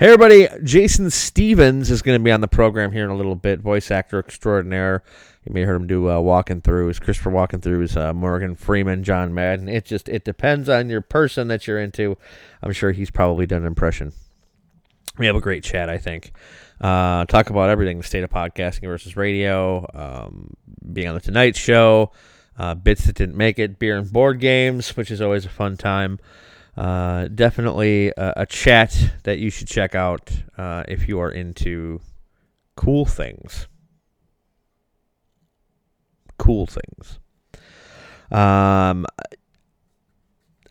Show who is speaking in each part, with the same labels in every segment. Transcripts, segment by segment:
Speaker 1: Hey, everybody. Jason Stephens is going to be on the program here in a little bit. Voice actor extraordinaire. You may have heard him do uh, walking throughs. Christopher Walken throughs. Uh, Morgan Freeman, John Madden. It just it depends on your person that you're into. I'm sure he's probably done an impression. We have a great chat, I think. Uh, talk about everything: the state of podcasting versus radio, um, being on the Tonight Show, uh, bits that didn't make it, beer and board games, which is always a fun time. Uh, definitely a, a, chat that you should check out uh, if you are into cool things. Cool things. Um,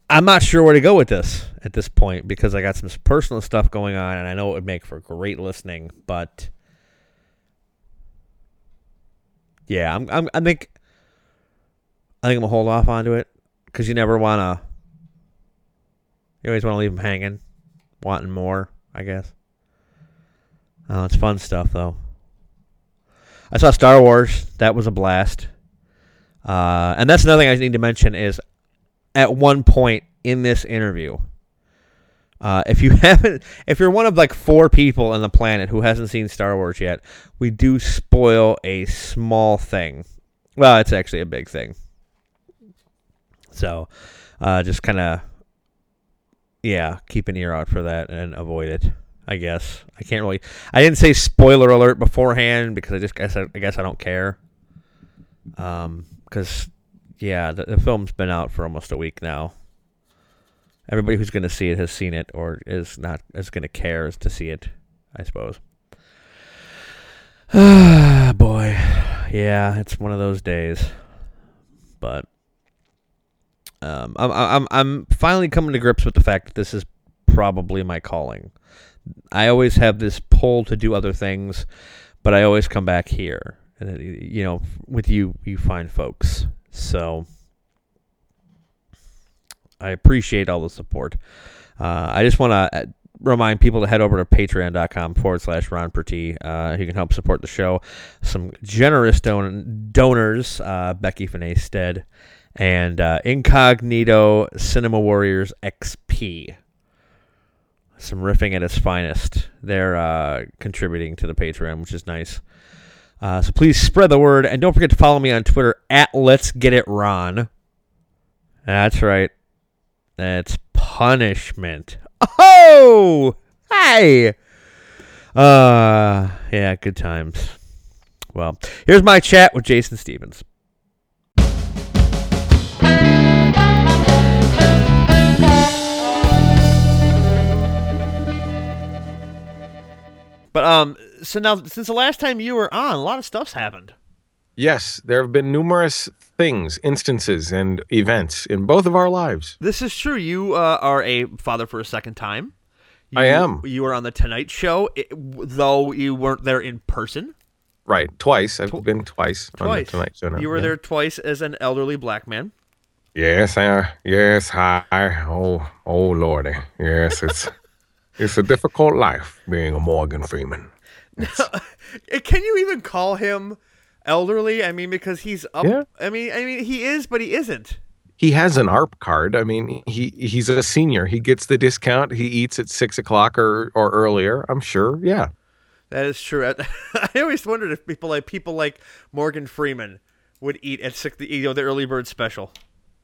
Speaker 1: I'm not sure where to go with this at this point because I got some personal stuff going on, and I know it would make for great listening. But yeah, I'm, I'm I think I think I'm gonna hold off onto it because you never wanna you always want to leave them hanging, wanting more, I guess. Oh, it's fun stuff, though. I saw Star Wars. That was a blast. Uh, and that's another thing I need to mention is at one point in this interview, uh, if you haven't, if you're one of like four people on the planet who hasn't seen Star Wars yet, we do spoil a small thing. Well, it's actually a big thing. So, uh, just kind of yeah, keep an ear out for that and avoid it. I guess I can't really. I didn't say spoiler alert beforehand because I just guess I, I guess I don't care. Um, because yeah, the, the film's been out for almost a week now. Everybody who's going to see it has seen it or is not is going to care is to see it. I suppose. Ah, boy, yeah, it's one of those days. But um, I'm, I'm, I'm finally coming to grips with the fact that this is probably my calling. I always have this pull to do other things, but I always come back here. And you know, with you, you find folks. So I appreciate all the support. Uh, I just want to uh, remind people to head over to patreon.com forward slash Ron. Uh, you can help support the show. Some generous don- donors, uh, Becky Finney Stead and uh, Incognito Cinema Warriors XP. Some riffing at its finest. They're uh, contributing to the Patreon, which is nice. Uh, so please spread the word, and don't forget to follow me on Twitter at Let's Get It Ron. That's right. That's punishment. Oh, hey. Uh, yeah, good times. Well, here's my chat with Jason Stephens. But um, so now since the last time you were on, a lot of stuff's happened.
Speaker 2: Yes, there have been numerous things, instances, and events in both of our lives.
Speaker 1: This is true. You uh, are a father for a second time.
Speaker 2: You, I am.
Speaker 1: You were on the Tonight Show, it, though you weren't there in person.
Speaker 2: Right, twice. I've Tw- been twice, twice on the Tonight Show. Now.
Speaker 1: You were yeah. there twice as an elderly black man.
Speaker 2: Yes, uh, yes, hi. Oh, oh, lordy. Yes, it's it's a difficult life being a Morgan Freeman.
Speaker 1: Can you even call him elderly? I mean, because he's up. Yeah. I mean, I mean, he is, but he isn't.
Speaker 2: He has an AARP card. I mean, he he's a senior. He gets the discount. He eats at six o'clock or or earlier. I'm sure. Yeah,
Speaker 1: that is true. I always wondered if people like people like Morgan Freeman would eat at six, you know, the early bird special.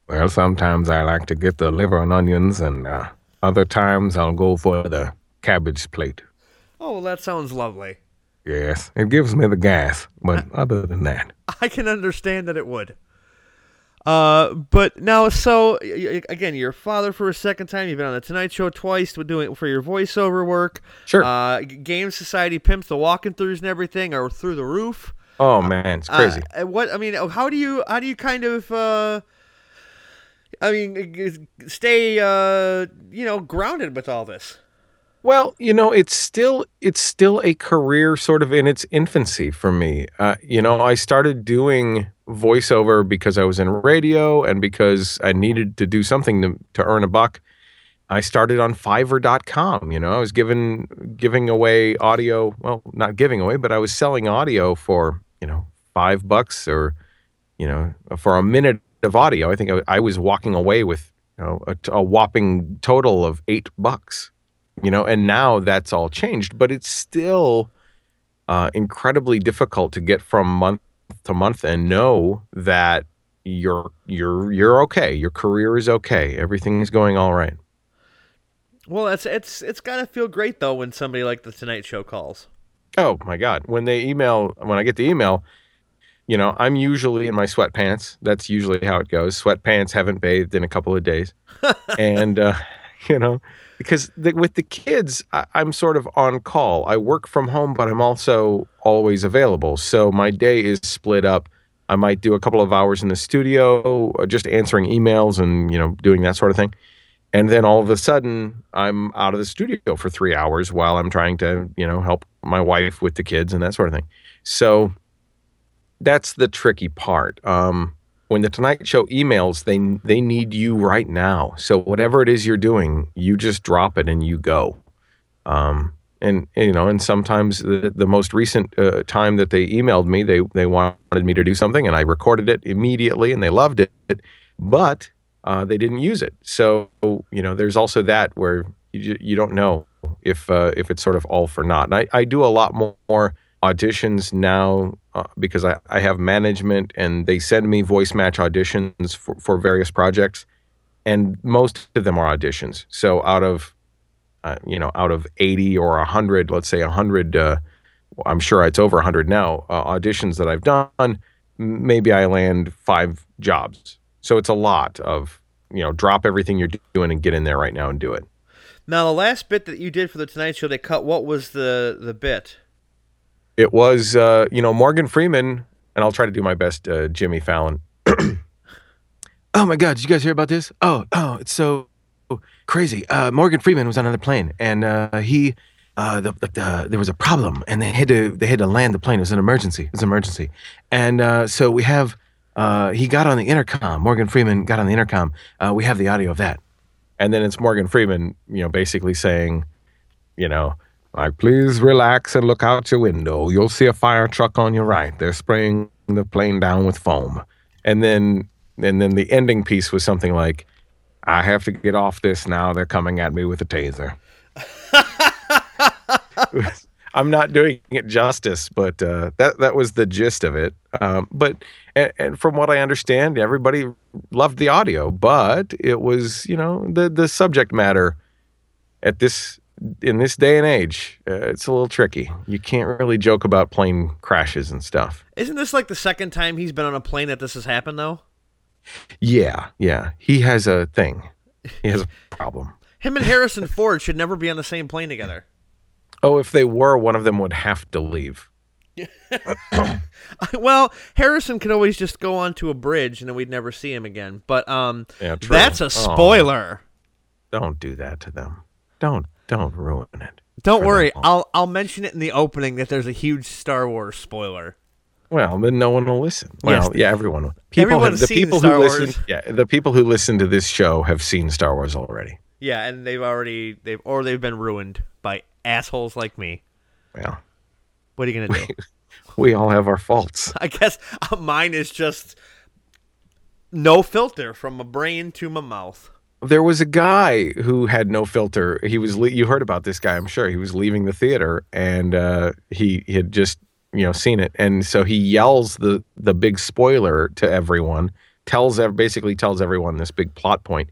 Speaker 2: Well, sometimes I like to get the liver and onions and. Uh, other times I'll go for the cabbage plate.
Speaker 1: Oh, well, that sounds lovely.
Speaker 2: Yes, it gives me the gas, but other than that,
Speaker 1: I can understand that it would. Uh, but now, so again, you're a father for a second time. You've been on the Tonight Show twice, doing for your voiceover work.
Speaker 2: Sure.
Speaker 1: Uh, Game Society pimps the walking throughs and everything are through the roof.
Speaker 2: Oh man, it's crazy.
Speaker 1: Uh, what I mean, how do you how do you kind of uh, I mean, stay, uh, you know, grounded with all this.
Speaker 2: Well, you know, it's still it's still a career sort of in its infancy for me. Uh, you know, I started doing voiceover because I was in radio and because I needed to do something to, to earn a buck. I started on Fiverr.com. You know, I was giving giving away audio. Well, not giving away, but I was selling audio for you know five bucks or you know for a minute of audio. I think I, I was walking away with you know a, a, whopping total of eight bucks. you know, and now that's all changed, but it's still uh, incredibly difficult to get from month to month and know that you're you're you're okay. Your career is okay. Everything is going all right.
Speaker 1: Well, it's it's it's gotta feel great though when somebody like the Tonight Show calls.
Speaker 2: Oh my God! When they email, when I get the email, you know, I'm usually in my sweatpants. That's usually how it goes. Sweatpants haven't bathed in a couple of days, and uh, you know, because the, with the kids, I, I'm sort of on call. I work from home, but I'm also always available. So my day is split up. I might do a couple of hours in the studio, uh, just answering emails and you know doing that sort of thing and then all of a sudden i'm out of the studio for three hours while i'm trying to you know help my wife with the kids and that sort of thing so that's the tricky part um, when the tonight show emails they they need you right now so whatever it is you're doing you just drop it and you go um, and, you know and sometimes the, the most recent uh, time that they emailed me they they wanted me to do something and i recorded it immediately and they loved it but uh, they didn't use it. So you know, there's also that where you, you don't know if uh, if it's sort of all for naught. And I, I do a lot more auditions now uh, because I, I have management and they send me voice match auditions for, for various projects, and most of them are auditions. So out of uh, you know out of 80 or 100 let's say 100 uh, i'm sure it's over 100 now uh, auditions that i've done maybe i land five jobs so it's a lot of, you know, drop everything you're doing and get in there right now and do it.
Speaker 1: Now, the last bit that you did for the Tonight Show, they cut. What was the the bit?
Speaker 2: It was, uh, you know, Morgan Freeman, and I'll try to do my best, uh, Jimmy Fallon. oh my God! Did you guys hear about this? Oh, oh, it's so crazy. Uh, Morgan Freeman was on another plane, and uh, he, uh, the, the, the, there was a problem, and they had to they had to land the plane. It was an emergency. It was an emergency, and uh, so we have uh, he got on the intercom. Morgan Freeman got on the intercom. Uh, we have the audio of that. And then it's Morgan Freeman, you know, basically saying, you know, like, please relax and look out your window. You'll see a fire truck on your right. They're spraying the plane down with foam. And then, and then the ending piece was something like, I have to get off this now. They're coming at me with a taser. I'm not doing it justice, but uh, that that was the gist of it. Um, but and, and, from what I understand, everybody loved the audio, but it was you know the the subject matter at this in this day and age, uh, it's a little tricky. You can't really joke about plane crashes and stuff.
Speaker 1: Isn't this like the second time he's been on a plane that this has happened though?
Speaker 2: Yeah, yeah. He has a thing. He has a problem.
Speaker 1: Him and Harrison Ford should never be on the same plane together.
Speaker 2: Oh, if they were, one of them would have to leave.
Speaker 1: well, Harrison could always just go onto a bridge and then we'd never see him again. But um, yeah, that's a spoiler.
Speaker 2: Oh, don't do that to them. Don't don't ruin it.
Speaker 1: Don't worry. I'll I'll mention it in the opening that there's a huge Star Wars spoiler.
Speaker 2: Well, then no one will listen. Well, yes. yeah, everyone. Will. People have, the people Star who Wars. listen. Yeah, the people who listen to this show have seen Star Wars already.
Speaker 1: Yeah, and they've already they've or they've been ruined by assholes like me.
Speaker 2: Well,
Speaker 1: what are you gonna do?
Speaker 2: We, we all have our faults.
Speaker 1: I guess uh, mine is just no filter from my brain to my mouth.
Speaker 2: There was a guy who had no filter. He was le- you heard about this guy, I'm sure. He was leaving the theater and uh, he, he had just you know seen it, and so he yells the the big spoiler to everyone. Tells basically tells everyone this big plot point,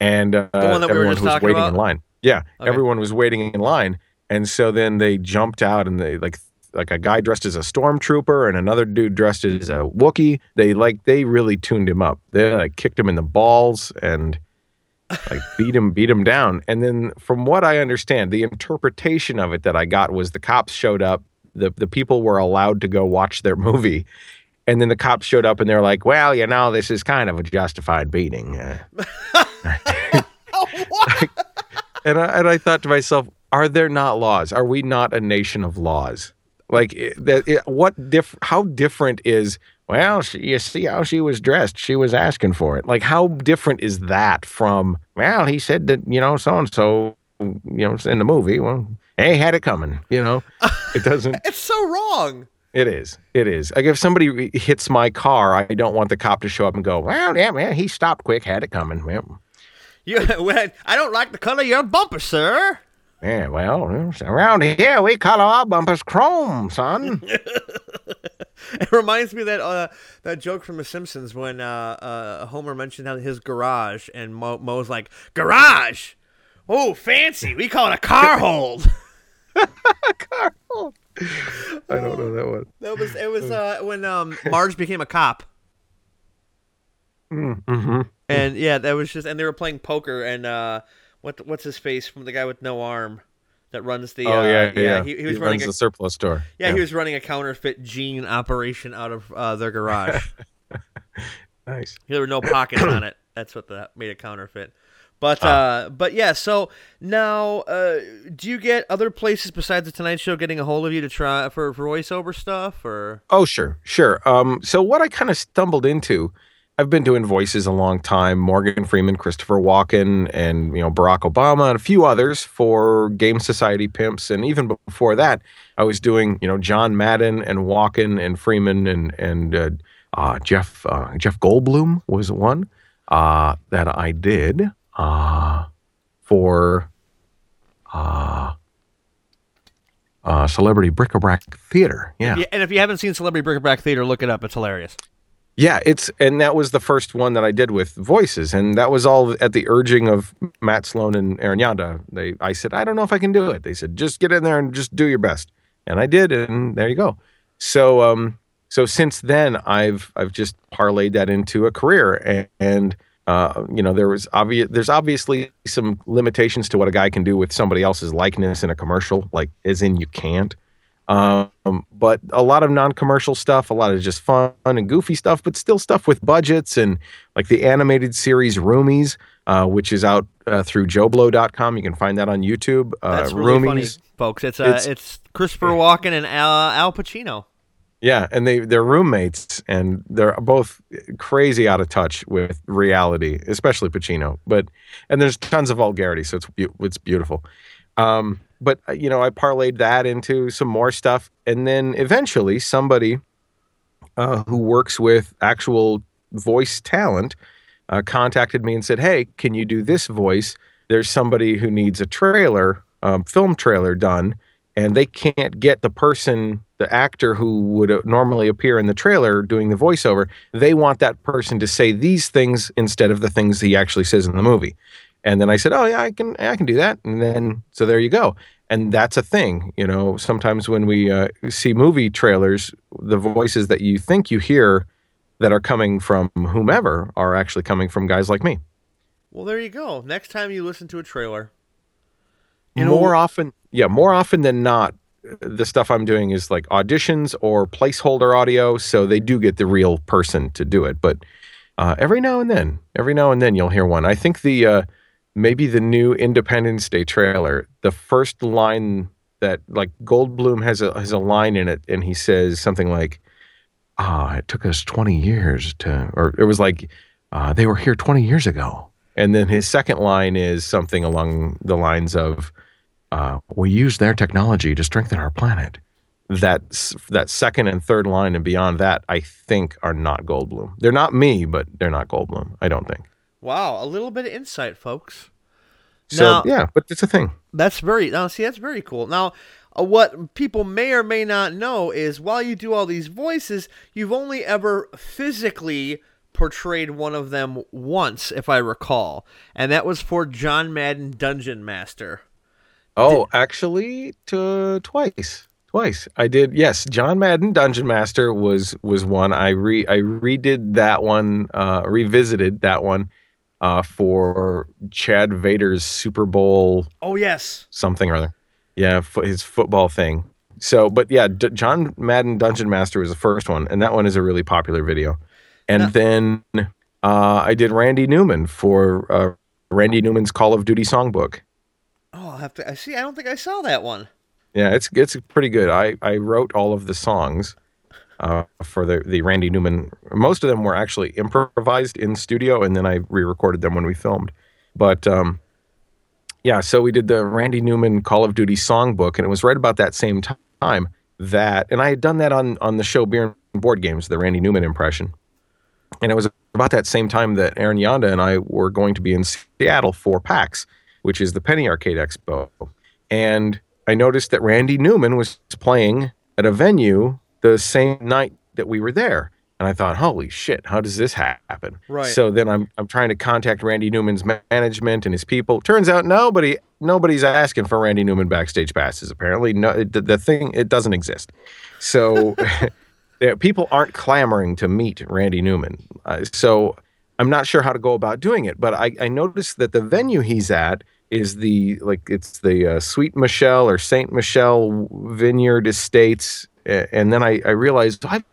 Speaker 2: and uh, everyone we who's waiting about? in line. Yeah, okay. everyone was waiting in line, and so then they jumped out and they like like a guy dressed as a stormtrooper and another dude dressed as a Wookiee. They like they really tuned him up. They like kicked him in the balls and like beat him beat him down. And then from what I understand, the interpretation of it that I got was the cops showed up. The the people were allowed to go watch their movie. And then the cops showed up and they're like, "Well, you know, this is kind of a justified beating." Uh, oh, what? and I, and I thought to myself, are there not laws? Are we not a nation of laws? Like that, what diff? How different is? Well, she, you see how she was dressed. She was asking for it. Like, how different is that from? Well, he said that you know so and so, you know, in the movie. Well, hey, had it coming. You know, it doesn't.
Speaker 1: it's so wrong.
Speaker 2: It is. It is. Like if somebody hits my car, I don't want the cop to show up and go, "Well, yeah, man, he stopped quick, had it coming." Well,
Speaker 1: you, well, I don't like the color of your bumper, sir.
Speaker 2: Yeah, well, around here we color our bumpers chrome, son.
Speaker 1: it reminds me of that uh, that joke from The Simpsons when uh, uh, Homer mentioned how his garage, and Mo- Moe's like, "Garage? Oh, fancy! We call it a car hold."
Speaker 2: car hold. I don't know that one.
Speaker 1: That was it. Was uh, when um, Marge became a cop.
Speaker 2: Mm-hmm.
Speaker 1: And yeah, that was just, and they were playing poker, and uh, what what's his face from the guy with no arm that runs the.
Speaker 2: Oh
Speaker 1: uh,
Speaker 2: yeah, yeah.
Speaker 1: He, he was
Speaker 2: he
Speaker 1: running
Speaker 2: runs
Speaker 1: a,
Speaker 2: the surplus store.
Speaker 1: yeah, he was running a counterfeit jean operation out of uh, their garage.
Speaker 2: nice.
Speaker 1: there were no pockets on it. That's what that made a counterfeit. But uh, but yeah. So now, uh, do you get other places besides the Tonight Show getting a hold of you to try for, for voiceover stuff, or
Speaker 2: Oh, sure, sure. Um, so what I kind of stumbled into, I've been doing voices a long time. Morgan Freeman, Christopher Walken, and you know Barack Obama, and a few others for Game Society pimps. And even before that, I was doing you know John Madden and Walken and Freeman and and uh, uh, Jeff uh, Jeff Goldblum was one uh, that I did uh, for uh, Celebrity Bric-a-Brac Theater. Yeah.
Speaker 1: Yeah, and if you haven't seen Celebrity Bric-a-Brac Theater, look it up. It's hilarious.
Speaker 2: Yeah, it's and that was the first one that I did with voices, and that was all at the urging of Matt Sloan and Aaron Yanda. They, I said, I don't know if I can do it. They said, just get in there and just do your best, and I did, and there you go. So, um, so since then, I've I've just parlayed that into a career, and, and uh, you know, there was obvious there's obviously some limitations to what a guy can do with somebody else's likeness in a commercial, like as in you can't. Um, but a lot of non-commercial stuff, a lot of just fun and goofy stuff, but still stuff with budgets and like the animated series Roomies, uh, which is out uh, through joblo.com. You can find that on YouTube. Uh,
Speaker 1: That's really
Speaker 2: Roomies.
Speaker 1: funny, folks. It's uh, it's,
Speaker 2: It's-
Speaker 1: Christopher Walken and Al, Al Pacino.
Speaker 2: Yeah, and they they're roommates, and they're both crazy out of touch with reality, especially Pacino. But and there's tons of vulgarity, so it's it's beautiful. Um, but uh, you know, I parlayed that into some more stuff, and then eventually somebody uh, who works with actual voice talent uh, contacted me and said, "Hey, can you do this voice? There's somebody who needs a trailer, um, film trailer done." and they can't get the person, the actor who would uh, normally appear in the trailer doing the voiceover. They want that person to say these things instead of the things he actually says in the movie. And then I said, "Oh yeah, I can, I can do that." And then so there you go. And that's a thing, you know. Sometimes when we uh, see movie trailers, the voices that you think you hear that are coming from whomever are actually coming from guys like me.
Speaker 1: Well, there you go. Next time you listen to a trailer, You know-
Speaker 2: more often, yeah, more often than not, the stuff I'm doing is like auditions or placeholder audio, so they do get the real person to do it. But uh, every now and then, every now and then, you'll hear one. I think the uh, maybe the new Independence Day trailer, the first line that like Goldblum has a has a line in it, and he says something like, "Ah, it took us 20 years to," or it was like, uh, "They were here 20 years ago." And then his second line is something along the lines of, uh, "We use their technology to strengthen our planet." That that second and third line and beyond that, I think, are not Goldblum. They're not me, but they're not Goldblum. I don't think.
Speaker 1: Wow, a little bit of insight, folks.
Speaker 2: So
Speaker 1: Now-
Speaker 2: yeah, but it's a thing.
Speaker 1: That's very now. See, that's very cool. Now, uh, what people may or may not know is while you do all these voices, you've only ever physically portrayed one of them once, if I recall, and that was for John Madden Dungeon Master.
Speaker 2: Oh, actually, to twice. Twice. I did. Yes, John Madden Dungeon Master was was one. I re I redid that one, uh revisited that one uh for Chad Vader's Super Bowl
Speaker 1: Oh yes,
Speaker 2: something or other. Yeah, fo- his football thing. So, but yeah, D- John Madden Dungeon Master was the first one, and that one is a really popular video. And
Speaker 1: Now-
Speaker 2: then uh, I did Randy Newman for uh, Randy Newman's Call of Duty songbook.
Speaker 1: Oh, I'll have to. I see. I don't think I saw that one.
Speaker 2: Yeah, it's it's pretty good. I, I wrote all of the songs uh, for the the Randy Newman. Most of them were actually improvised in studio, and then I re-recorded them when we filmed. But um, yeah, so we did the Randy Newman Call of Duty songbook, and it was right about that same time that, and I had done that on on the show Beer and Board Games, the Randy Newman impression, and it was about that same time that Aaron Yanda and I were going to be in Seattle for PAX, which is the Penny Arcade Expo. and I noticed that Randy Newman was playing at a venue the same night that we were there. And I thought, holy shit, how does this happen?
Speaker 1: Right.
Speaker 2: So then I'm I'm trying to contact Randy Newman's management and his people. Turns out nobody nobody's asking for Randy Newman backstage passes. Apparently, no, the, the thing it doesn't exist. So people aren't clamoring to meet Randy Newman. Uh, so I'm not sure how to go about doing it. But I, I noticed that the venue he's at is the like it's the uh, Sweet Michelle or Saint Michelle Vineyard Estates. And then I, I realized I've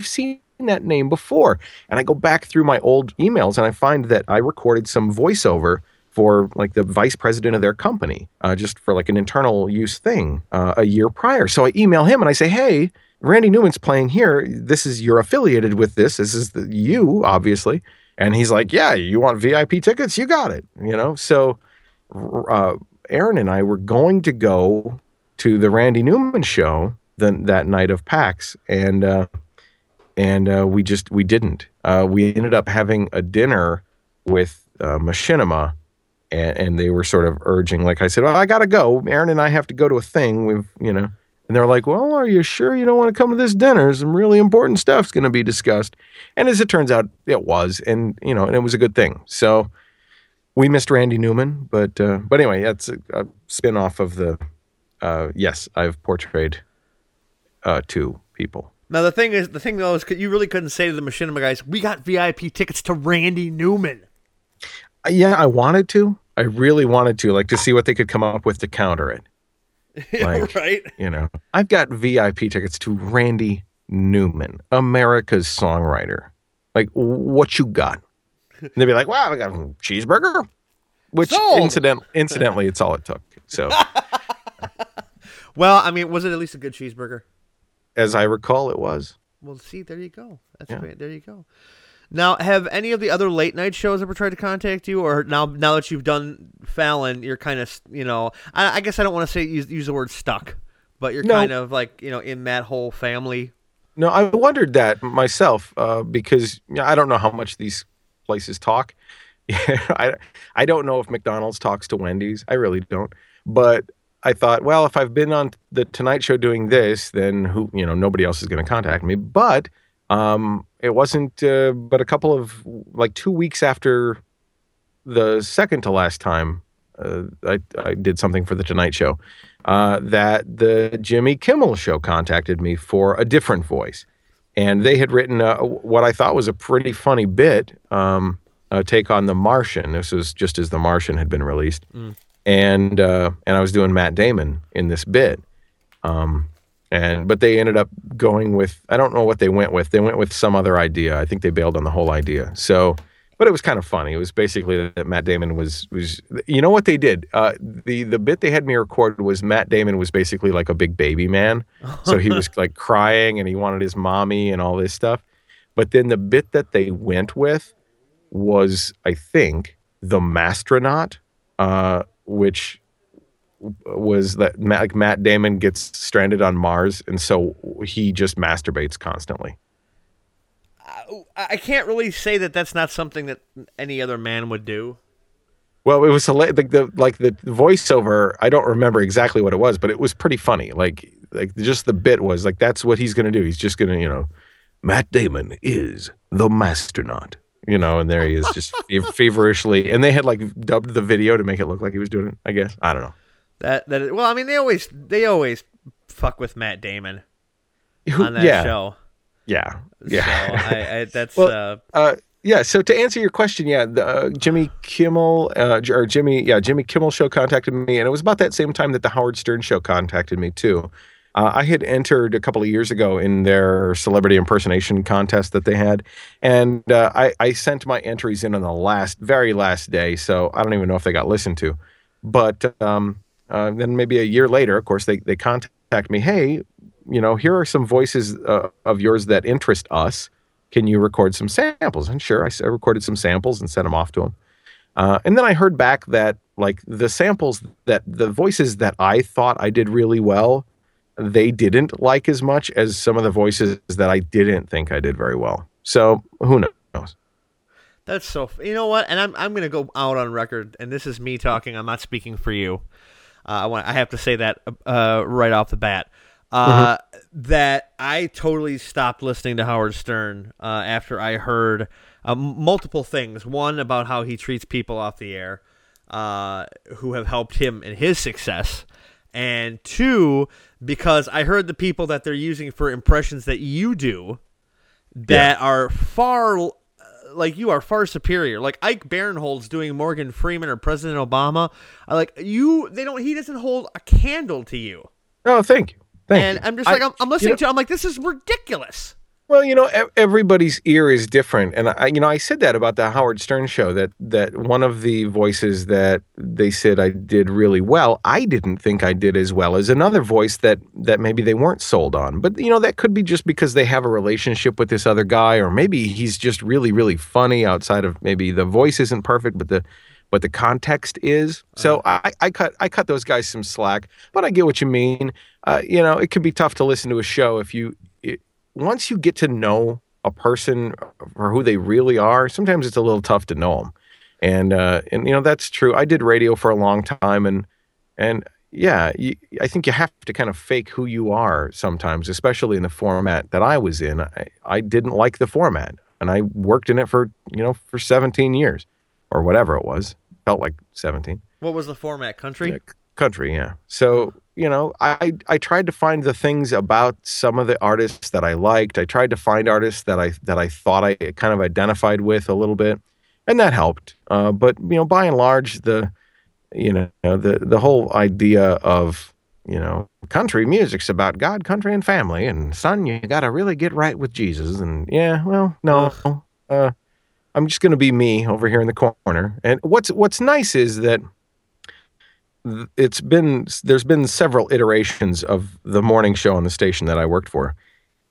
Speaker 2: seen that name before. And I go back through my old emails and I find that I recorded some voiceover for like the vice president of their company, uh, just for like an internal use thing uh, a year prior. So I email him and I say, hey, Randy Newman's playing here. This is you're affiliated with this. This is the, you, obviously. And he's like, yeah, you want VIP tickets? You got it. You know, so uh, Aaron and I were going to go to the Randy Newman show then that night of PAX, and uh, and uh, we just we didn't. Uh, we ended up having a dinner with uh, Machinima, and, and they were sort of urging, like I said, well, I gotta go. Aaron and I have to go to a thing. We've you know, and they're like, well, are you sure you don't want to come to this dinner? Some really important stuff's going to be discussed. And as it turns out, it was, and you know, and it was a good thing. So we missed Randy Newman, but uh, but anyway, that's a, a spin off of the. Uh, yes, I've portrayed uh, two people.
Speaker 1: Now the thing is, the thing though is, you really couldn't say to the Machinima guys, "We got VIP tickets to Randy Newman."
Speaker 2: Uh, yeah, I wanted to. I really wanted to, like, to see what they could come up with to counter it.
Speaker 1: Like, right?
Speaker 2: You know, I've got VIP tickets to Randy Newman, America's songwriter. Like, what you got? And they'd be like, "Wow, I got a cheeseburger," which
Speaker 1: Sold.
Speaker 2: incident, incidentally, it's all it took. So,
Speaker 1: well, I mean, was it at least a good cheeseburger?
Speaker 2: as I recall, it was.
Speaker 1: Well, see, there you go. That's
Speaker 2: Yeah.
Speaker 1: great. There you go. Now, have any of the other late night shows ever tried to contact you, or now now that you've done Fallon, you're kind of you know, I, I guess I don't want to say use, use the word stuck, but you're
Speaker 2: No.
Speaker 1: kind of like you know in that whole family.
Speaker 2: No, I wondered that myself uh, because you know, I don't know how much these places talk. I I don't know if McDonald's talks to Wendy's. I really don't. But I thought, well, if I've been on the Tonight Show doing this, then who you know nobody else is going to contact me. But um, it wasn't uh, but a couple of like two weeks after the second to last time uh, I, I did something for the Tonight Show uh, that the Jimmy Kimmel Show contacted me for a different voice, and they had written what I thought was a pretty funny bit, um, a take on The Martian. This was just as The Martian had been released, and uh, and I was doing Matt Damon in this bit, um, and but they ended up going with I don't know what they went with. They went with some other idea. I think they bailed on the whole idea. So but it was kind of funny. It was basically that Matt Damon was was you know what they did. Uh, the the bit they had me record was Matt Damon was basically like a big baby man, so he was like crying and he wanted his mommy and all this stuff. But then the bit that they went with was I think the Mastronaut, uh, which was that Matt, like Matt Damon gets stranded on Mars and so he just masturbates constantly.
Speaker 1: I, I can't really say that that's not something that any other man would do.
Speaker 2: Well, it was like the like the voiceover. I don't remember exactly what it was, but it was pretty funny. Like like just the bit was like that's what he's gonna do. He's just gonna you know, Matt Damon is the Masternaut. You know, and there he is, just fe- feverishly. And they had like dubbed the video to make it look like he was doing it. I guess I don't know.
Speaker 1: That that well, I mean they always they always fuck with Matt Damon on that
Speaker 2: yeah,
Speaker 1: show.
Speaker 2: yeah,
Speaker 1: So
Speaker 2: yeah.
Speaker 1: I, I, that's
Speaker 2: Well,
Speaker 1: uh,
Speaker 2: Uh, yeah. So to answer your question, yeah, the, uh, Jimmy Kimmel uh, or Jimmy, yeah, Jimmy Kimmel show contacted me, and it was about that same time that the Howard Stern show contacted me too. Uh, I had entered a couple of years ago in their celebrity impersonation contest that they had, and uh, I, I sent my entries in on the last, very last day. So I don't even know if they got listened to. But um, uh, then maybe a year later, of course, they they contact me. Hey, you know, here are some voices uh, of yours that interest us can you record some samples? And sure, I recorded some samples and sent them off to them. Uh, and then I heard back that like the samples that the voices that I thought I did really well, they didn't like as much as some of the voices that I didn't think I did very well. So who knows?
Speaker 1: That's so. You know what? And I'm I'm gonna go out on record, and this is me talking. I'm not speaking for you. Uh, I want. I have to say that uh, right off the bat. Uh, That I totally stopped listening to Howard Stern uh, after I heard uh, multiple things. One about how he treats people off the air uh, who have helped him in his success, and two because I heard the people that they're using for impressions that you do that are far uh, like you are far superior. Like Ike Barinholtz doing Morgan Freeman or President Obama. I like you. They don't. He doesn't hold a candle to you.
Speaker 2: Oh, thank you. Thank
Speaker 1: and
Speaker 2: you.
Speaker 1: I'm just
Speaker 2: I-
Speaker 1: like I'm, I'm listening
Speaker 2: you know-
Speaker 1: to. I'm like this is ridiculous.
Speaker 2: Well, you know, everybody's ear is different, and I, you know, I said that about the Howard Stern show. That that one of the voices that they said I did really well, I didn't think I did as well as another voice that that maybe they weren't sold on. But you know, that could be just because they have a relationship with this other guy, or maybe he's just really, really funny. Outside of maybe the voice isn't perfect, but the but the context is. So I, I cut I cut those guys some slack, but I get what you mean. Uh, you know, it can be tough to listen to a show if you once you get to know a person for who they really are. Sometimes it's a little tough to know them, and uh, and you know that's true. I did radio for a long time, and and yeah, you, I think you have to kind of fake who you are sometimes, especially in the format that I was in. I, I didn't like the format, and I worked in it for you know for 17 years or whatever it was. Felt like 17
Speaker 1: What was the format? Country.
Speaker 2: yeah, country yeah so you know i i tried to find the things about some of the artists that i liked. I tried to find artists that i that i thought i kind of identified with a little bit and that helped. Uh, but you know by and large the you know the the whole idea of you know country music's about god country and family and son you got to really get right with jesus and yeah well no uh, i'm just going to be me over here in the corner. And what's what's nice is that th- it's been there's been several iterations of the morning show on the station that I worked for.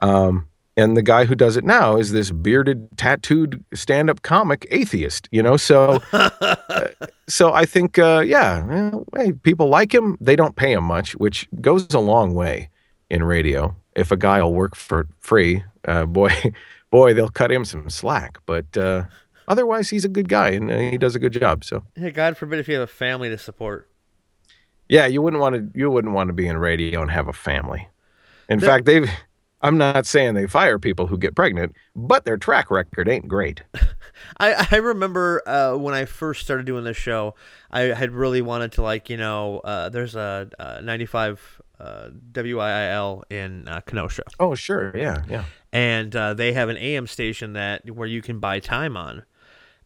Speaker 2: Um, and the guy who does it now is this bearded, tattooed stand-up comic atheist, you know. So, uh, so I think, uh, yeah, well, hey, people like him. They don't pay him much, which goes a long way in radio. If a guy will work for free, uh, boy, boy, they'll cut him some slack. But uh, otherwise, he's a good guy and uh, he does a good job. So.
Speaker 1: Yeah, God forbid if you have a family to support.
Speaker 2: Yeah, you wouldn't want to. You wouldn't want to be in radio and have a family. In
Speaker 1: The-
Speaker 2: fact, they've. I'm not saying they fire people who get pregnant, but their track record ain't great.
Speaker 1: I, I remember uh, when I first started doing this show, I had really wanted to like you know uh, there's a, uh 95 uh, WIIL in uh, Kenosha,
Speaker 2: Oh, sure, yeah, yeah,
Speaker 1: and uh, they have an AM station that where you can buy time on.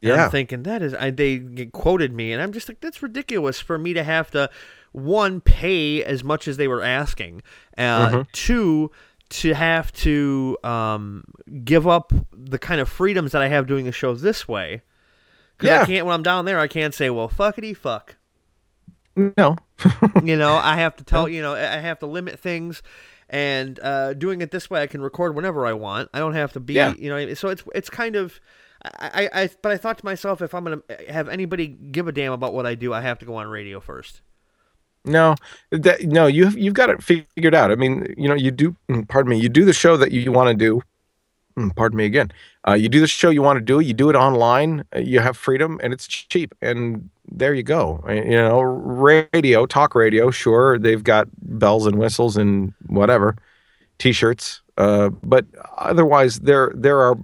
Speaker 1: And
Speaker 2: Yeah.
Speaker 1: I'm thinking that is I, they quoted me, and I'm just like that's ridiculous for me to have to one pay as much as they were asking, uh,
Speaker 2: Mm-hmm.
Speaker 1: two to have to um, give up the kind of freedoms that I have doing the show this way. Because I can't when I'm down there, I can't say, "Well, fuckity fuck."
Speaker 2: No,
Speaker 1: you know, I have to tell you know I have to limit things, and uh, doing it this way, I can record whenever I want. I don't have to be,
Speaker 2: Yeah.
Speaker 1: you know. So it's it's kind of. I, I, I but I thought to myself, if I'm gonna have anybody give a damn about what I do, I have to go on radio first.
Speaker 2: No, that no. You you've got it figured out. I mean, you know, you do. mm, Pardon me. You do the show that you want to do. mm, Pardon me again. Uh, you do the show you want to do. You do it online. uh, You have freedom, and it's cheap. And there you go. Uh, You know, radio, talk radio. Sure, they've got bells and whistles and whatever, t-shirts. Uh, but otherwise, there there are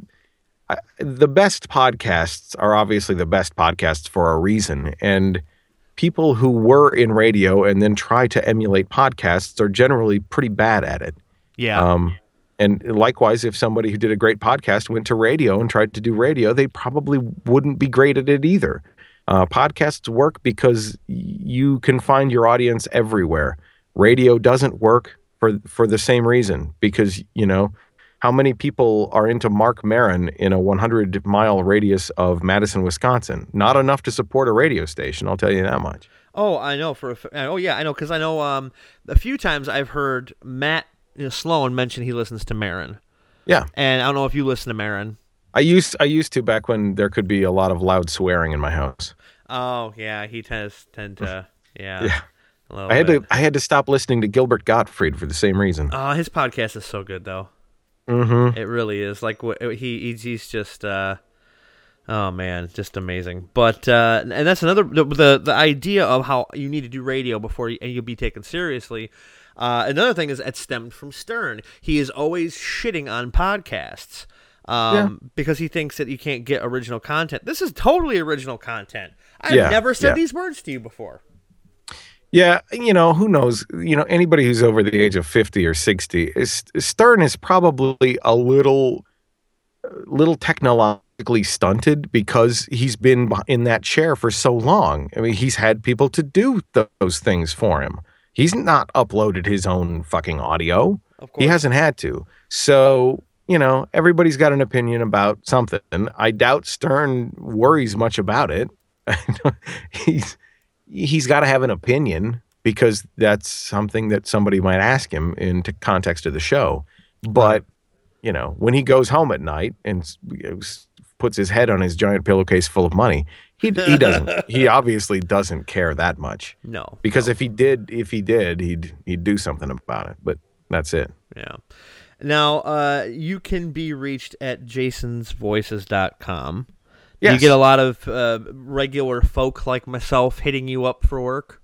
Speaker 2: I- the best podcasts are obviously the best podcasts for a reason, and people who were in radio and then try to emulate podcasts are generally pretty bad at it.
Speaker 1: Yeah,
Speaker 2: Um, and likewise, if somebody who did a great podcast went to radio and tried to do radio, they probably wouldn't be great at it either. Uh, podcasts work because you can find your audience everywhere. Radio doesn't work for for the same reason because you know how many people are into Marc Maron in a 100 mile radius of Madison, Wisconsin? Not enough to support a radio station. I'll tell you that much.
Speaker 1: Oh, I know for a oh yeah, I know because I know um a few times I've heard Matt you know, Sloan mention he listens to Maron,
Speaker 2: Yeah,
Speaker 1: and I don't know if you listen to Maron.
Speaker 2: I used I used to back when there could be a lot of loud swearing in my house.
Speaker 1: Oh yeah, he tends tend to yeah.
Speaker 2: Yeah. I had
Speaker 1: bit.
Speaker 2: to I had to stop listening to Gilbert Gottfried for the same reason.
Speaker 1: Oh, his podcast is so good though.
Speaker 2: Mm-hmm.
Speaker 1: It really is. Like he he's, just uh Oh man, just amazing. But uh, and that's another the, the the idea of how you need to do radio before you, you'll be taken seriously. Uh, another thing is it stemmed from Stern. He is always shitting on podcasts um, yeah. because he thinks that you can't get original content. This is totally original content. I've yeah, never said yeah. these words to you before.
Speaker 2: Yeah, you know, who knows? You know, anybody who's over the age of 50 or 60, is, Stern is probably a little uh, little technologically stunted because he's been in that chair for so long. I mean, he's had people to do those things for him. He's not uploaded his own fucking audio. He hasn't had to. So, you know, everybody's got an opinion about something. I doubt Stern worries much about it. he's he's got to have an opinion because that's something that somebody might ask him in context of the show. But you know, when he goes home at night and puts his head on his giant pillowcase full of money, he he doesn't. he obviously doesn't care that much.
Speaker 1: No,
Speaker 2: because
Speaker 1: no.
Speaker 2: if he did, if he did, he'd he'd do something about it. But that's it.
Speaker 1: Yeah. Now, uh, you can be reached at jasonsvoices.com. Yes. You get a lot of uh, regular folk like myself hitting you up for work.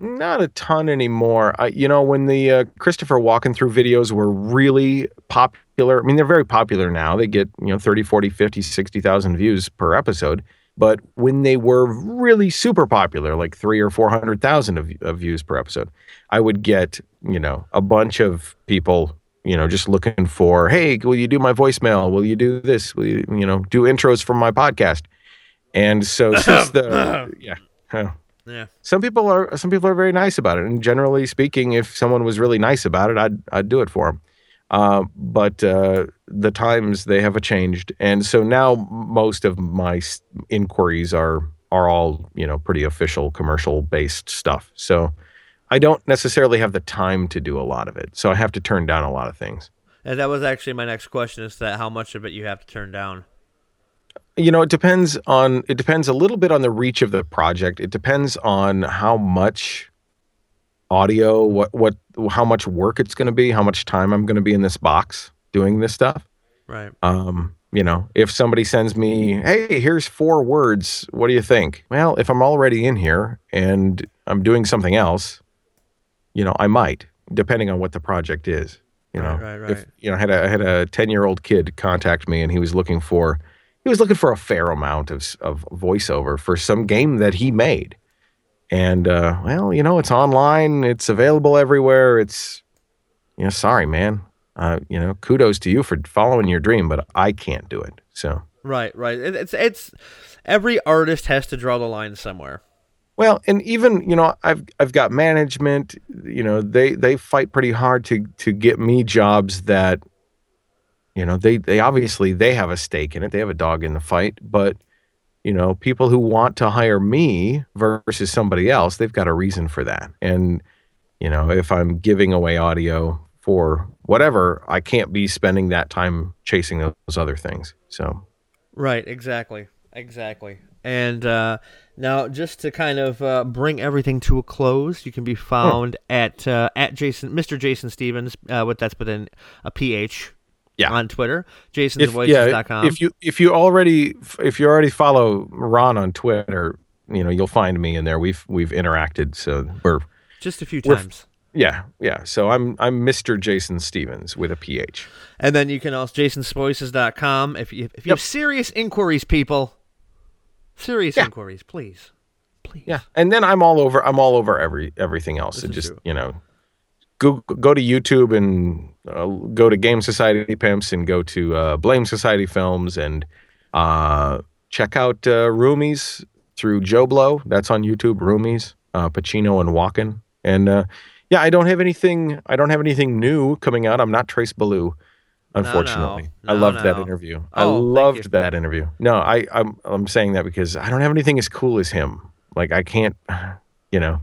Speaker 2: Not a ton anymore. I, you know, when the uh, Christopher Walken through videos were really popular, I mean, they're very popular now. They get, you know, 30, 40, 50, 60,000 views per episode. But when they were really super popular, like three or 400,000 of, of views per episode, I would get, you know, a bunch of people, you know, just looking for, hey, will you do my voicemail? Will you do this? Will you, you know, do intros for my podcast? And so since the, yeah.
Speaker 1: Yeah.
Speaker 2: Some people are some people are very nice about it, and generally speaking, if someone was really nice about it, I'd I'd do it for them. Uh, but uh, the times they have changed, and so now most of my inquiries are are all you know pretty official commercial based stuff. So I don't necessarily have the time to do a lot of it, so I have to turn down a lot of things.
Speaker 1: And that was actually my next question: is that how much of it you have to turn down?
Speaker 2: you know it depends on it depends a little bit on the reach of the project it depends on how much audio what what how much work it's going to be how much time i'm going to be in this box doing this stuff
Speaker 1: right
Speaker 2: um you know if somebody sends me hey here's four words what do you think well if i'm already in here and i'm doing something else you know i might depending on what the project is you know
Speaker 1: right, right, right.
Speaker 2: if you know I had a I had a 10 year old kid contact me and he was looking for he was looking for a fair amount of, of voiceover for some game that he made. And, uh, well, you know, it's online, it's available everywhere. It's, you know, sorry, man. Uh, you know, kudos to you for following your dream, but I can't do it. So,
Speaker 1: right, right. It's, it's, every artist has to draw the line somewhere.
Speaker 2: Well, and even you know, I've I've got management. You know, they they fight pretty hard to to get me jobs that you know, they they obviously they have a stake in it. They have a dog in the fight, but you know, people who want to hire me versus somebody else, they've got a reason for that. And you know, if I'm giving away audio for whatever, I can't be spending that time chasing those other things. So
Speaker 1: Right, exactly. Exactly. And uh, now, just to kind of uh, bring everything to a close, you can be found hmm. at uh, at Jason, Mr. Jason Stephens, uh, with that's within a PH
Speaker 2: yeah.
Speaker 1: on Twitter, jasonsvoices.com.
Speaker 2: Yeah, if you if you already if you already follow Ron on Twitter, you know, you'll find me in there. We've we've interacted, so we're
Speaker 1: just a few times.
Speaker 2: Yeah, yeah. So I'm I'm Mr. Jason Stephens with a PH.
Speaker 1: And then you can also jasonsvoices.com if you if you yep. have serious inquiries, people. Serious yeah. inquiries, please. Please.
Speaker 2: Yeah. And then I'm all over I'm all over every everything else. So just, true. you know, go go to YouTube and uh, go to Game Society Pimps and go to uh, Blame Society Films and uh, check out uh, Roomies through JoBlo. That's on YouTube. Roomies, uh, Pacino and Walken. And uh, yeah, I don't have anything. I don't have anything new coming out. I'm not Trace Ballou, unfortunately.
Speaker 1: No, no.
Speaker 2: I loved
Speaker 1: no,
Speaker 2: that interview.
Speaker 1: Oh,
Speaker 2: I loved that interview. No, I I'm I'm saying that because I don't have anything as cool as him. Like I can't, you know.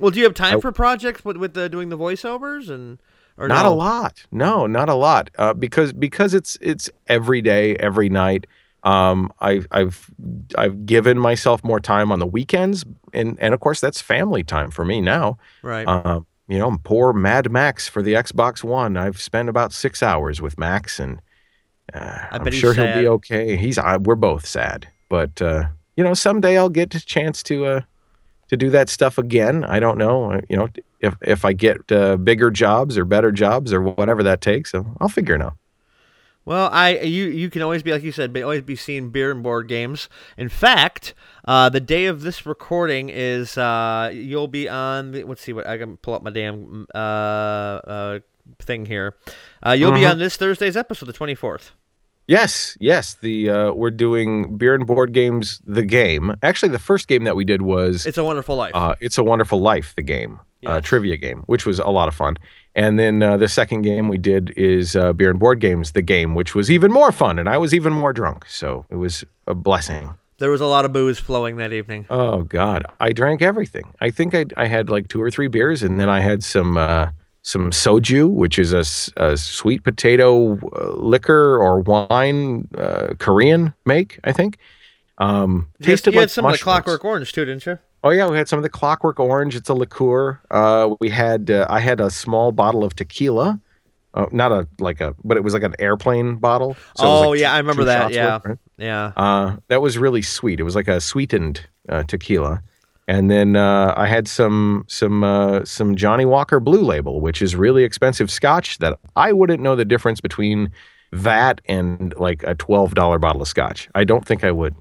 Speaker 1: Well, do you have time I, for projects with with the, doing the voiceovers and?
Speaker 2: not
Speaker 1: no?
Speaker 2: a lot. No, not a lot. Uh, because because it's it's every day, every night. Um, I've I've I've given myself more time on the weekends, and and of course that's family time for me now.
Speaker 1: Right.
Speaker 2: Um, you know, I'm poor Mad Max for the Xbox One. I've spent about six hours with Max, and uh, I'm sure he'll be okay. He's uh, we're both sad. but uh, you know, someday I'll get a chance to uh, to do that stuff again. I don't know. You know, if if I get uh, bigger jobs or better jobs or whatever that takes, so I'll figure it out.
Speaker 1: Well, I you you can always be like you said, be, always be seeing beer and board games. In fact, uh, the day of this recording is uh, you'll be on. The, let's see what I can pull up my damn uh, uh, thing here. Uh, you'll be
Speaker 2: Mhm.
Speaker 1: on this Thursday's episode, the twenty fourth.
Speaker 2: Yes, yes. The uh, we're doing beer and board games. The game. Actually, the first game that we did was
Speaker 1: It's a Wonderful Life.
Speaker 2: uh, "It's a Wonderful Life," the game, uh, trivia game, which was a lot of fun. And then uh, the second game we did is uh, beer and board games, the game, which was even more fun, and I was even more drunk, so it was a blessing.
Speaker 1: there was a lot of booze flowing that evening.
Speaker 2: Oh God, I drank everything. I think I I had like two or three beers, and then I had some uh, some soju, which is a sweet potato uh, liquor or wine, uh, Korean make. I think. Um,
Speaker 1: You had-
Speaker 2: tasted
Speaker 1: you had
Speaker 2: like
Speaker 1: some of the. Clockwork Orange too, didn't you?
Speaker 2: Oh yeah, we had some of the Clockwork Orange. It's a liqueur. Uh, we had uh, I had a small bottle of tequila. Uh, not a like a, but it was like an airplane bottle. So
Speaker 1: oh
Speaker 2: like
Speaker 1: yeah,
Speaker 2: two-
Speaker 1: I remember that. Yeah,
Speaker 2: worth, right?
Speaker 1: yeah.
Speaker 2: Uh, that was really sweet. It was like a sweetened uh, tequila, and then uh, I had some some uh, some Johnnie Walker Blue Label, which is really expensive Scotch that I wouldn't know the difference between that and like a twelve dollar bottle of Scotch. I don't think I would.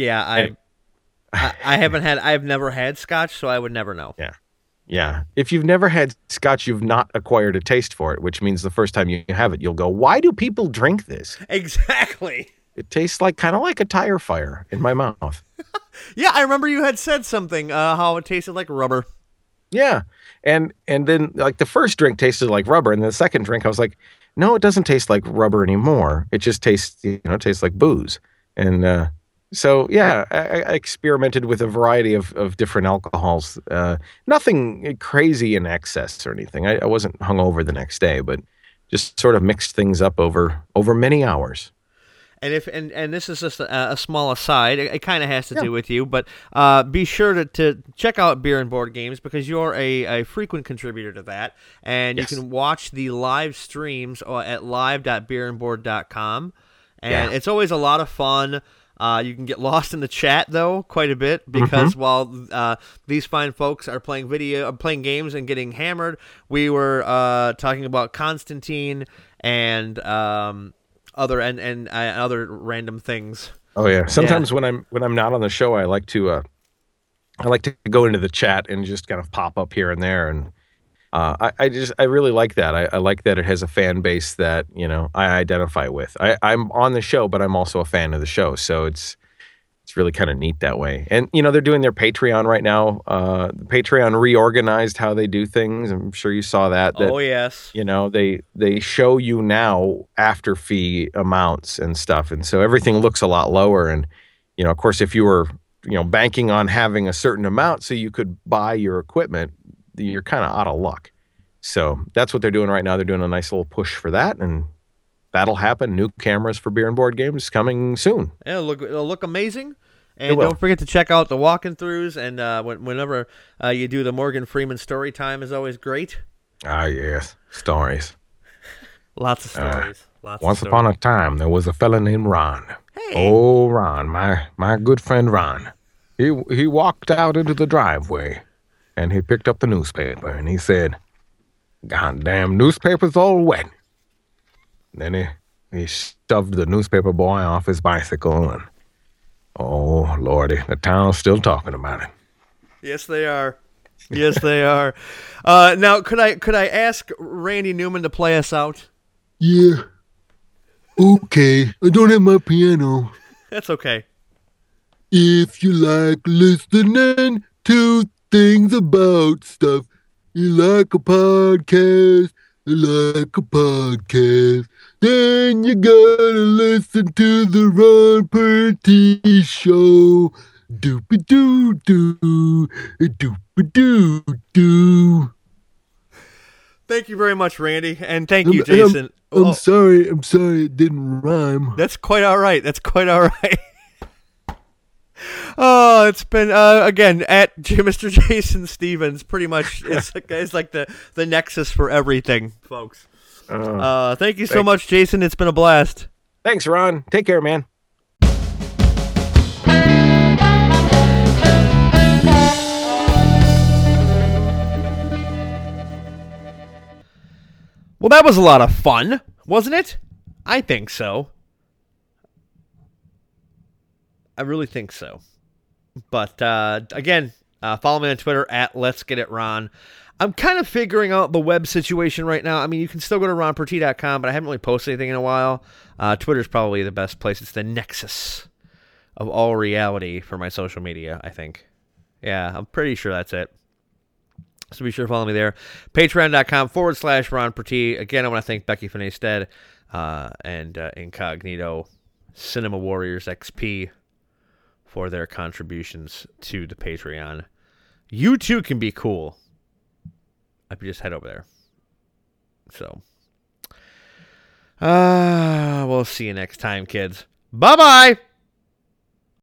Speaker 1: Yeah, I, I, I haven't had. I've never had Scotch, so I would never know.
Speaker 2: Yeah, yeah, if you've never had Scotch, you've not acquired a taste for it, which means the first time you have it, you'll go, "Why do people drink this?"
Speaker 1: Exactly.
Speaker 2: It tastes like kind of like a tire fire in my mouth.
Speaker 1: Yeah, I remember you had said something. Uh, how it tasted like rubber.
Speaker 2: Yeah. And and then like the first drink tasted like rubber and the second drink I was like, no, it doesn't taste like rubber anymore. It just tastes, you know, it tastes like booze. And uh so yeah, I, I experimented with a variety of, of different alcohols. Uh, nothing crazy in excess or anything. I, I wasn't hungover the next day, but just sort of mixed things up over over many hours.
Speaker 1: And if and, and this is just a, a small aside, it, it kind of has to
Speaker 2: Yeah.
Speaker 1: do with you, but uh, be sure to, to check out Beer and Board Games because you're a, a frequent contributor to that, and
Speaker 2: Yes.
Speaker 1: you can watch the live streams uh, at live.beerandboard.com, and
Speaker 2: Yeah.
Speaker 1: it's always a lot of fun. Uh, you can get lost in the chat though quite a bit because
Speaker 2: Mm-hmm.
Speaker 1: while uh, these fine folks are playing video, uh, playing games and getting hammered, we were uh, talking about Constantine and um, other and and uh, other random things.
Speaker 2: Oh yeah. Sometimes when I'm when I'm not on the show, I like to uh, I like to go into the chat and just kind of pop up here and there, and uh, I, I just I really like that. I, I like that it has a fan base that you know I identify with. I, I'm on the show, but I'm also a fan of the show, so it's it's really kind of neat that way. And you know they're doing their Patreon right now. Uh, Patreon reorganized how they do things. I'm sure you saw that. that
Speaker 1: oh yes,
Speaker 2: you know they they show you now after fee amounts and stuff and so everything looks a lot lower and you know of course if you were you know banking on having a certain amount so you could buy your equipment you're kind of out of luck so that's what they're doing right now they're doing a nice little push for that and that'll happen new cameras for beer and board games coming soon
Speaker 1: it'll look it'll look amazing. And don't forget to check out the walking throughs and uh, whenever uh, you do the Morgan Freeman story time is always great.
Speaker 2: ah yes stories
Speaker 1: Lots of stories. Lots
Speaker 2: Uh, once
Speaker 1: of
Speaker 2: upon a time there was a fella named ron
Speaker 1: Hey.
Speaker 2: Oh, Ron, my my good friend Ron. He he walked out into the driveway, and he picked up the newspaper, and he said, Goddamn newspaper's all wet." Then he he shoved the newspaper boy off his bicycle, and oh lordy, the town's still talking about it.
Speaker 1: Yes, they are. Yes, they are. Uh, now, could I could I ask Randy Newman to play us out?
Speaker 3: Yeah. Okay, I don't have my piano.
Speaker 1: That's okay.
Speaker 3: If you like listening to things about stuff, you like a podcast, you like a podcast, then you gotta listen to the Ron Perti Show. Doopy doo doo, doopy doo doo.
Speaker 1: Thank you very much, Randy, and thank you,
Speaker 3: I'm-
Speaker 1: Jason.
Speaker 3: I'm
Speaker 1: Oh,
Speaker 3: sorry, I'm sorry it didn't rhyme.
Speaker 1: That's quite all right. That's quite all right. oh, it's been uh, again at Mr. Jason Stephens. Pretty much, it's, like- it's like the the nexus for everything, folks.
Speaker 2: Uh,
Speaker 1: Uh, thank you so
Speaker 2: Thank-
Speaker 1: much, Jason. It's been a blast.
Speaker 2: Thanks, Ron. Take care, man.
Speaker 1: Well, that was a lot of fun, wasn't it? I think so. I really think so. But uh, again, uh, follow me on Twitter at Let's Get It Ron. I'm kind of figuring out the web situation right now. I mean, you can still go to ronperti.com, but I haven't really posted anything in a while. Uh, Twitter's probably the best place. It's the nexus of all reality for my social media, I think. Yeah, I'm pretty sure that's it. So be sure to follow me there. Patreon.com forward slash Ron Perti. Again, I want to thank Becky Finay uh, and uh, Incognito Cinema Warriors XP for their contributions to the Patreon. You too can be cool you just head over there. So, uh, we'll see you next time, kids. Bye bye.